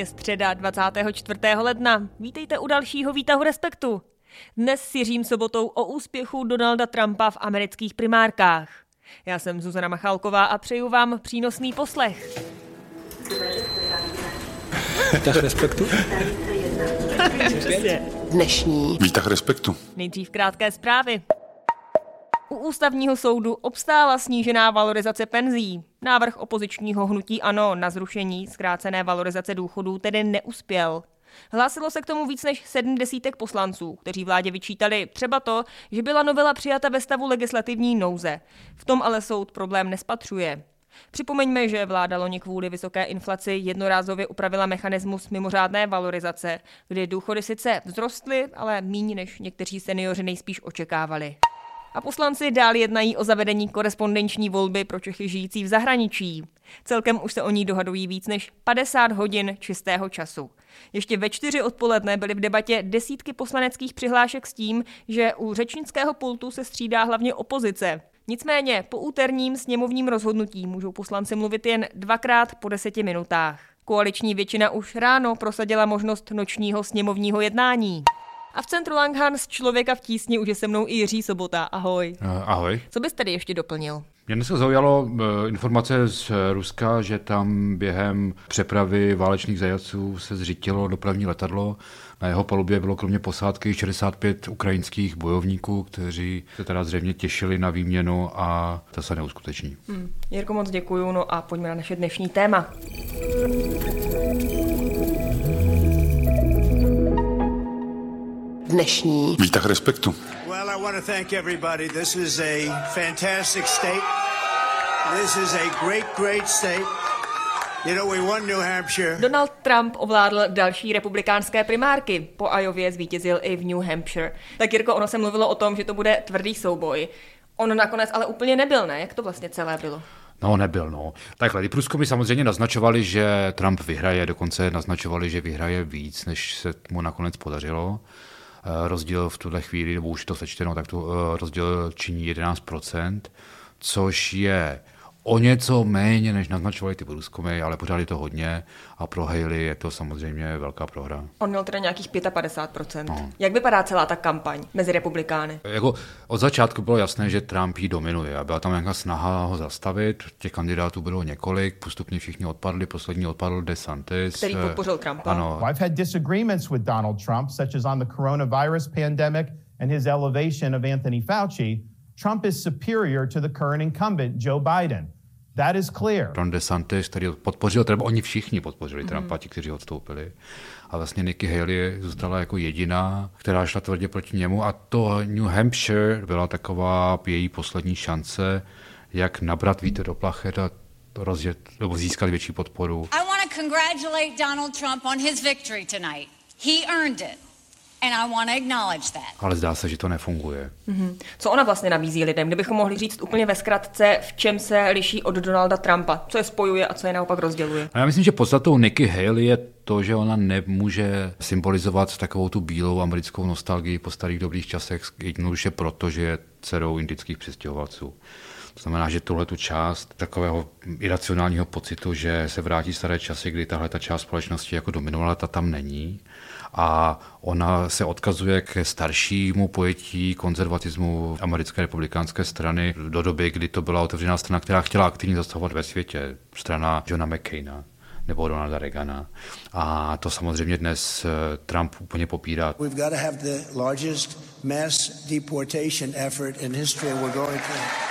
Je středa 24. ledna. Vítejte u dalšího výtahu Respektu. Dnes si řím sobotou o úspěchu Donalda Trumpa v amerických primárkách. Já jsem Zuzana Machálková a přeju vám přínosný poslech. Výtah respektu? Dnešní Výtah respektu. Nejdřív krátké zprávy. Ústavního soudu obstála snížená valorizace penzí. Návrh opozičního hnutí ANO na zrušení zkrácené valorizace důchodů tedy neuspěl. Hlásilo se k tomu víc než sedm desítek poslanců, kteří vládě vyčítali třeba to, že byla novela přijata ve stavu legislativní nouze. V tom ale soud problém nespatřuje. Připomeňme, že vláda loni kvůli vysoké inflaci jednorázově upravila mechanismus mimořádné valorizace, kdy důchody sice vzrostly, ale méně než někteří seniori nejspíš očekávali. A poslanci dál jednají o zavedení korespondenční volby pro Čechy žijící v zahraničí. Celkem už se o ní dohadují víc než 50 hodin čistého času. Ještě ve čtyři odpoledne byly v debatě desítky poslaneckých přihlášek s tím, že u řečnického pultu se střídá hlavně opozice. Nicméně po úterním sněmovním rozhodnutí můžou poslanci mluvit jen dvakrát po deseti minutách. Koaliční většina už ráno prosadila možnost nočního sněmovního jednání. A v centru Langhans člověka v tísni už je se mnou i Jiří Sobota. Ahoj. Eh, Ahoj. Co bys tedy ještě doplnil? Mě dneska zaujalo eh, informace z Ruska, že tam během přepravy válečných zajatců se zřítilo dopravní letadlo. Na jeho palubě bylo kromě posádky 65 ukrajinských bojovníků, kteří se teda zřejmě těšili na výměnu a to se neuskuteční. Hm. Jirko, moc děkuju, no a pojďme na naše dnešní téma. Dnešní Výtah respektu. Well, I want to thank everybody. This is a fantastic state. This is a great, great state. You know, we won New Hampshire. Donald Trump ovládl další republikánské primárky. Po Iově zvítězil i v New Hampshire. Tak Jirko, ono se mluvilo o tom, že to bude tvrdý souboj. On nakonec ale úplně nebyl, ne? Jak to vlastně celé bylo? No, nebyl, no. Takhle, ty průzkumy samozřejmě naznačovali, že Trump vyhraje, dokonce naznačovali, že vyhraje víc, než se mu nakonec podařilo. Eh, Rozdíl v tuhle chvíli, nebo už to sečteno, tak to eh, rozdíl činí 11%, což je o něco méně, než naznačovali ty průzkumy, ale pořád je to hodně a pro Haley je to samozřejmě velká prohra. On měl teda nějakých 55%. No. Jak vypadá celá ta kampaň mezi republikány? Jako od začátku bylo jasné, že Trump jí dominuje a byla tam nějaká snaha ho zastavit. Těch kandidátů bylo několik, postupně všichni odpadli, poslední odpadl DeSantis. Který podpořil Trumpa. Ano, I've had disagreements with Donald Trump, such as on the coronavirus pandemic and his elevation of Anthony Fauci. Trump is superior to the current incumbent, Joe Biden. That is clear. Ron DeSantis, který ho podpořil, teda oni všichni podpořili Trumpa, ti, kteří odstoupili. A vlastně Nikki Haley zůstala jako jediná, která šla tvrdě proti němu a to New Hampshire byla taková její poslední šance, jak nabrat vítr do plachet a rozjet, nebo získat větší podporu. I want to congratulate Donald Trump on his victory tonight. He earned it. Ale zdá se, že to nefunguje. Co ona vlastně nabízí lidem? Kdybychom mohli říct úplně ve zkratce, v čem se liší od Donalda Trumpa? Co je spojuje a co je naopak rozděluje? A já myslím, že podstatou Nikki Haley je to, že ona nemůže symbolizovat takovou tu bílou americkou nostalgii po starých dobrých časech, jednoduše proto, že je dcerou indických přistěhovalců. To znamená, že tuhle tu část takového iracionálního pocitu, že se vrátí staré časy, kdy tahle ta část společnosti jako dominovala, ta tam není. A ona se odkazuje ke staršímu pojetí konzervatismu americké republikánské strany do doby, kdy to byla otevřená strana, která chtěla aktivně zasahovat ve světě. Strana Johna McCaina nebo Ronalda Reagana. A to samozřejmě dnes eh, Trump úplně popírá. We've got to have the largest mass deportation effort in history. We're going to.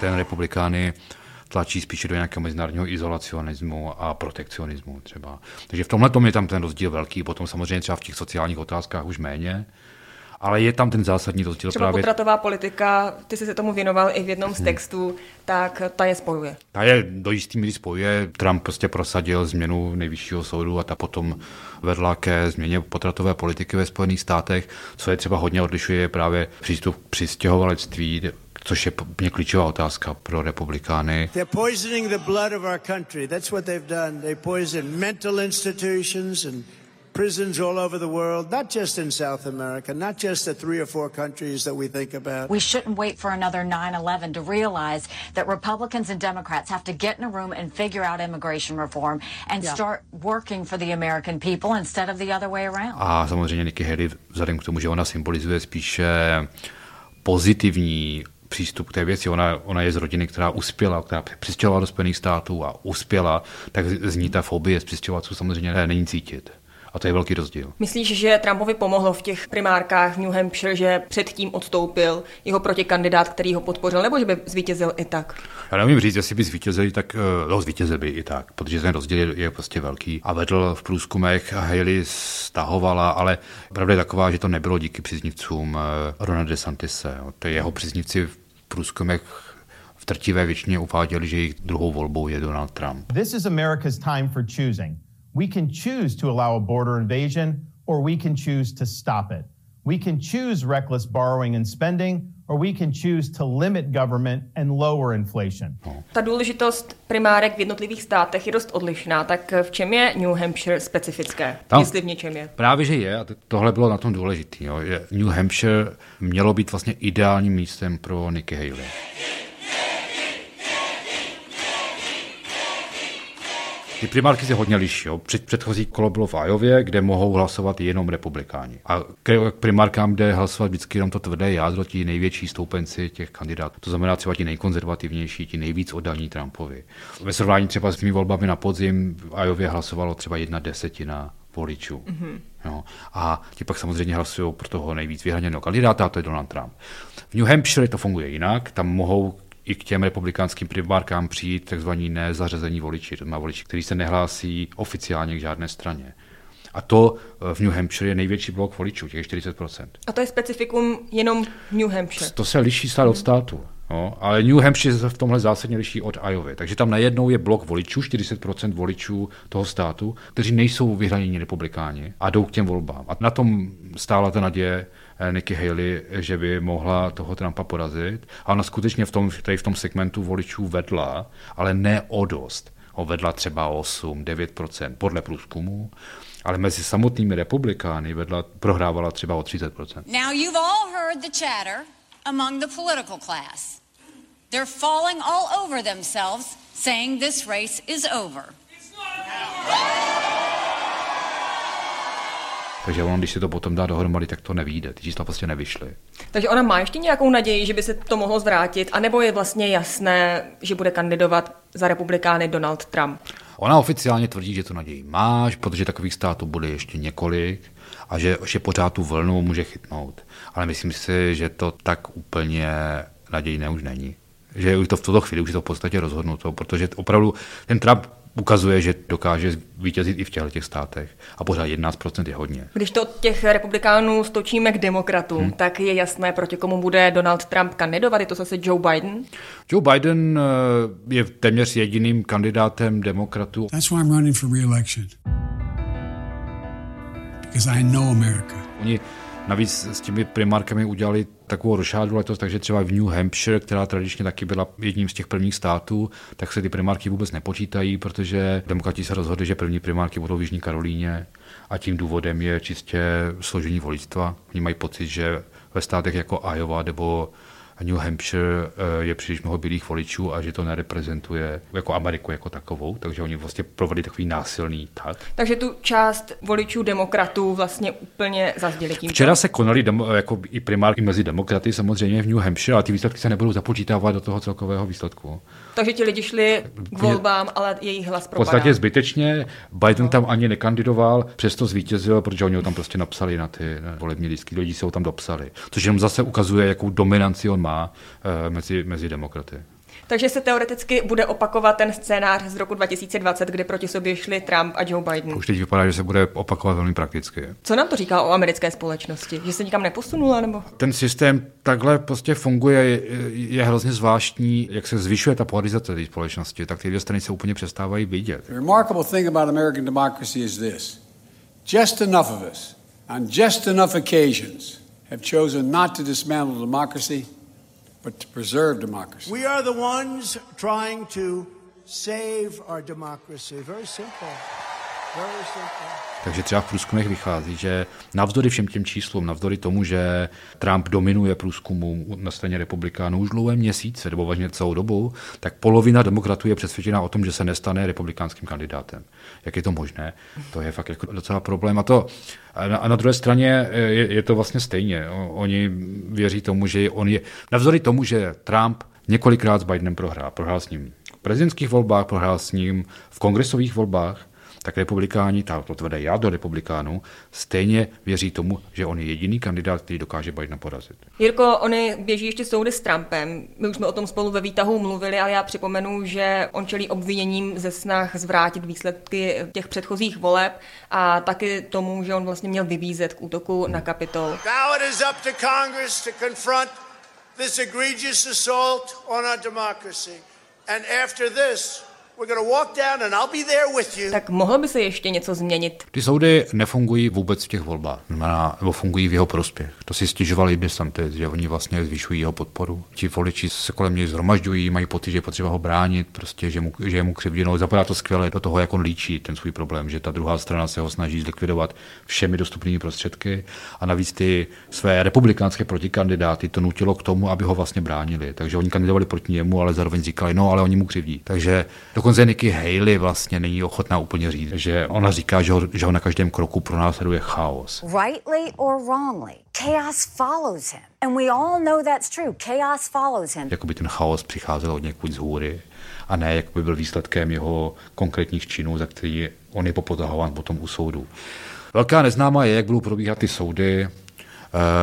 Ten republikány tlačí spíše do nějakého mezinárodního izolacionismu a protekcionismu třeba. Takže v tomhle tom je tam ten rozdíl velký, potom samozřejmě třeba v těch sociálních otázkách už méně, ale je tam ten zásadní rozdíl Třeba právě. potratová politika, ty jsi se tomu věnoval i v jednom z textů, tak ta je spojuje. Ta je do jistý míry spojuje. Trump prostě prosadil změnu nejvyššího soudu a ta potom vedla ke změně potratové politiky ve Spojených státech, co je třeba hodně odlišuje je právě přístup k přistěhovalectví, což je úplně klíčová otázka pro republikány. They're poisoning the blood of our country. That's what they've done. They poison mental institutions and prisons all over the world, not just in South America, not just the three or four countries that we think about. We shouldn't wait for another 9 11 to realize that Republicans and Democrats have to get in a room and figure out immigration reform and Yeah. start working for the American people instead of the other way around. A samozřejmě Nikki Haley, vzhledem k tomu, že ona symbolizuje spíše pozitivní přístup k té věci. Ona, ona je z rodiny, která uspěla, která přistěhovala do Spojených států a uspěla, tak z ní ta fobie z přistěhovalců samozřejmě ne- není cítit. A to je velký rozdíl. Myslíš, že Trumpovi pomohlo v těch primárkách v New Hampshire, že předtím odstoupil jeho protikandidát, který ho podpořil, nebo že by zvítězil i tak? Já nevím říct, jestli by zvítězili, tak eh, no, zvítězil by i tak, protože ten rozdíl je, je prostě velký. A vedl v průzkumech, Haley stahovala, ale pravda je taková, že to nebylo díky příznivcům eh, Rona DeSantise. To jeho příznivci v průzkumech v trtivé většině uváděli, že jejich druhou volbou je Donald Trump. This is America's time for choosing. We can choose to allow a border invasion, or we can choose to stop it. We can choose reckless borrowing and spending, or we can choose to limit government and lower inflation. Ta důležitost primárek v jednotlivých státech je dost odlišná, tak v čem je New Hampshire specifické? Tam- Jestli v něčem je. Právě, že je, a to- tohle bylo na tom důležité. Jo. že New Hampshire mělo být vlastně ideálním místem pro Nikki Haley. Ty primárky se hodně liší. Jo. Před, předchozí kolo bylo v Iově, kde mohou hlasovat jenom republikáni. A k primárkám jde hlasovat vždycky jenom to tvrdé jádro, ti největší stoupenci těch kandidátů. To znamená třeba ti nejkonzervativnější, ti nejvíc oddaní Trumpovi. Ve srovnání třeba s těmi volbami na podzim v Iově hlasovalo třeba jedna desetina voličů. Mm-hmm. Jo. A ti pak samozřejmě hlasují pro toho nejvíc vyhraněného kandidáta, a to je Donald Trump. V New Hampshire to funguje jinak, tam mohou i k těm republikánským primárkám přijít takzvaní nezařazení voliči, to znamená voliči, kteří se nehlásí oficiálně k žádné straně. A to eh, v New Hampshire je největší blok voličů, těch 40%. A to je specifikum jenom New Hampshire. To se liší stát od státu. Jo, ale New Hampshire se v tomhle zásadně liší od Iovy. Takže tam najednou je blok voličů, 40% voličů toho státu, kteří nejsou vyhraněni republikáni a jdou k těm volbám. A na tom stála ta naděje Nikki Haley, že by mohla toho Trumpa porazit. A ona skutečně v tom, tady v tom segmentu voličů vedla, ale ne o dost. Ho vedla třeba 8-9% podle průzkumu, ale mezi samotnými republikány vedla, prohrávala třeba o 30%. Now, you've all heard the chatter among the political class. They're falling all over themselves, saying this race is over. Takže on, když si to potom dá dohromady, tak to nevíde. Ty čísla prostě nevyšly. Takže ona má ještě nějakou naději, že by se to mohlo zvrátit, anebo je vlastně jasné, že bude kandidovat za republikány Donald Trump. Ona oficiálně tvrdí, že to naději máš, protože takových států bude ještě několik a že, že pořád tu vlnu může chytnout. Ale myslím si, že to tak úplně nadějné už není. Že už to v tuto chvíli už je to v podstatě rozhodnuto, protože opravdu ten Trump ukazuje, že dokáže vítězit i v těchto těch státech. A pořád 11% je hodně. Když to od těch republikánů stočíme k demokratům, hmm. tak je jasné, proti komu bude Donald Trump kandidovat. Je to zase Joe Biden. Joe Biden eh, je téměř jediným kandidátem demokratů. That's why I'm running for re-election. Because I know America. Oni navíc s těmi primárkami udělali takovou rošádu letos, takže třeba v New Hampshire, která tradičně taky byla jedním z těch prvních států, tak se ty primárky vůbec nepočítají, protože demokrati se rozhodli, že první primárky budou v Jižní Karolíně a tím důvodem je čistě složení voličstva. Oni mají pocit, že ve státech jako Iowa nebo New Hampshire eh, je příliš mnoho bílých voličů a že to nereprezentuje jako Ameriku jako takovou, takže oni vlastně provedli takový násilný tak. Takže tu část voličů demokratů vlastně úplně zazděli tím. Včera se konaly demo, jako i primárky mezi demokraty samozřejmě v New Hampshire a ty výsledky se nebudou započítávat do toho celkového výsledku. Takže ti lidi šli k volbám, ale jejich hlas V propadá. podstatě zbytečně, Biden tam ani nekandidoval, přesto zvítězil, protože oni ho tam prostě napsali na ty volební lístky, lidi se ho tam dopsali. Což jenom zase ukazuje, jakou dominanci on má eh, mezi, mezi demokraty. Takže se teoreticky bude opakovat ten scénář z roku 2020, kdy proti sobě šli Trump a Joe Biden. Už teď vypadá, že se bude opakovat velmi prakticky. Co nám to říká o americké společnosti? Že se nikam neposunula? Nebo? Ten systém takhle prostě funguje, je, je hrozně zvláštní, jak se zvyšuje ta polarizace té společnosti, tak ty dvě strany se úplně přestávají vidět. The remarkable thing about American democracy is this just enough of us, on just enough occasions, have chosen not to dismantle democracy, but to preserve democracy. We are the ones trying to save our democracy. Very simple. Very simple. Takže třeba v průzkumech vychází, že navzdory všem těm číslům, navzdory tomu, že Trump dominuje průzkumu na straně republikánů už dlouhé měsíce, nebo vlastně celou dobu, tak polovina demokratů je přesvědčená o tom, že se nestane republikánským kandidátem. Jak je to možné? To je fakt jako docela problém. A, to, a, na, a na druhé straně je, je to vlastně stejně. Oni věří tomu, že on je, navzdory tomu, že Trump několikrát s Bidenem prohrál. Prohrál s ním v prezidentských volbách, prohrál s ním v kongresových volbách, tak republikáni, to tvrdé jádro republikánů, stejně věří tomu, že on je jediný kandidát, který dokáže Bidena porazit. Jirko, oni běží ještě soudy s Trumpem. My už jsme o tom spolu ve výtahu mluvili, ale já připomenu, že on čelí obviněním ze snah zvrátit výsledky těch předchozích voleb a taky tomu, že on vlastně měl vybízet k útoku na Kapitol. Now it is up to Congress to confront this egregious assault on our democracy. And after this, tak mohlo by se ještě něco změnit? Ty soudy nefungují vůbec v těch volbách, nebo fungují v jeho prospěch. To si stěžovali by DeSantis, že oni vlastně zvyšují jeho podporu. Ti voliči se kolem něj zhromažďují, mají pocit, že je potřeba ho bránit, prostě, že, mu, že je mu křivděno. Zapadá to skvěle do toho, jak on líčí ten svůj problém, že ta druhá strana se ho snaží zlikvidovat všemi dostupnými prostředky a navíc ty své republikánské protikandidáty to nutilo k tomu, aby ho vlastně bránili. Takže oni kandidovali proti němu, ale zároveň říkali, no, ale oni mu křivdí. Takže dokonce Nikki Haley vlastně není ochotná úplně říct, že ona říká, že ho, že ho na každém kroku pronásleduje chaos. Rightly or wrongly, chaos follows him. And we all know that's true. Chaos follows him. Jakoby ten chaos přicházel od někud z hůry a ne jakoby byl výsledkem jeho konkrétních činů, za který on je popotahován potom u soudu. Velká neznámá je, jak budou probíhat ty soudy,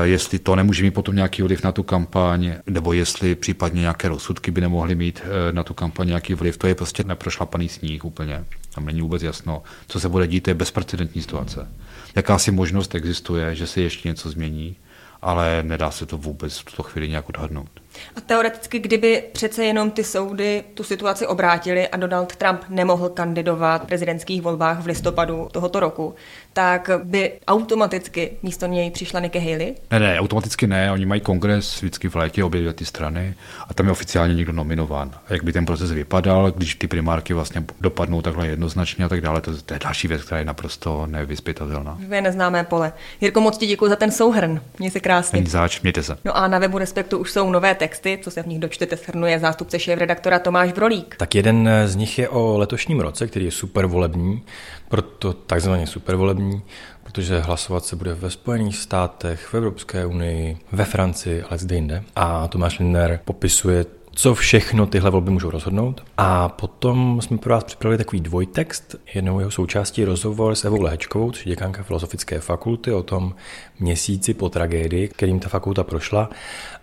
jestli to nemůže mít potom nějaký vliv na tu kampaň, nebo jestli případně nějaké rozsudky by nemohly mít eh, na tu kampaň nějaký vliv. To je prostě neprošlapaný sníh úplně. Tam není vůbec jasno, co se bude dít, to je bezprecedentní situace. Jakási možnost existuje, že se ještě něco změní, ale nedá se to vůbec v tuto chvíli nějak odhadnout. A teoreticky, kdyby přece jenom ty soudy tu situaci obrátili a Donald Trump nemohl kandidovat v prezidentských volbách v listopadu tohoto roku, tak by automaticky místo něj přišla Nikki Haley? Ne, ne, automaticky ne. Oni mají kongres vždycky v létě, obě dvě ty strany a tam je oficiálně někdo nominován. A jak by ten proces vypadal, když ty primárky vlastně dopadnou takhle jednoznačně a tak dále, to, to je další věc, která je naprosto nevyspytatelná. Je neznámé pole. Jirko, moc ti děkuji za ten souhrn. Měj se krásně. Záč, mějte se. No a na webu Respektu už jsou nové texty, co se v nich dočtete, shrnuje zástupce šéf-redaktora Tomáš Brolík. Tak jeden z nich je o letošním roce, který je super volební, proto takzvaně super volební, protože hlasovat se bude ve Spojených státech, v Evropské unii, ve Francii, ale zde jinde. A Tomáš Lindner popisuje co všechno tyhle volby můžou rozhodnout. A potom jsme pro vás připravili takový dvojtext. Jednou jeho součástí rozhovor s Evou Lehečkovou, což je Filozofické fakulty, o tom měsíci po tragédii, kterým ta fakulta prošla.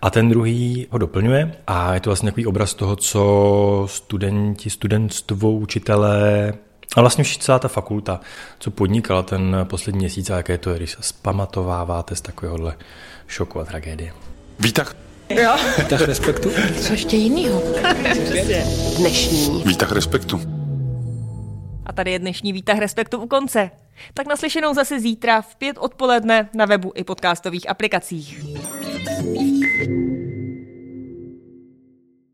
A ten druhý ho doplňuje a je to vlastně takový obraz toho, co studenti, studentstvo, učitelé a vlastně celá ta fakulta, co podnikala ten poslední měsíc a jaké to je, když se zpamatováváte z takovéhohle šoku a tragédie. Vítah. Jo. Vítah respektu. Co ještě jinýho? Dnešní. Vítah respektu. A tady je dnešní výtah respektu u konce. Tak naslyšenou zase zítra v pět odpoledne na webu i podcastových aplikacích.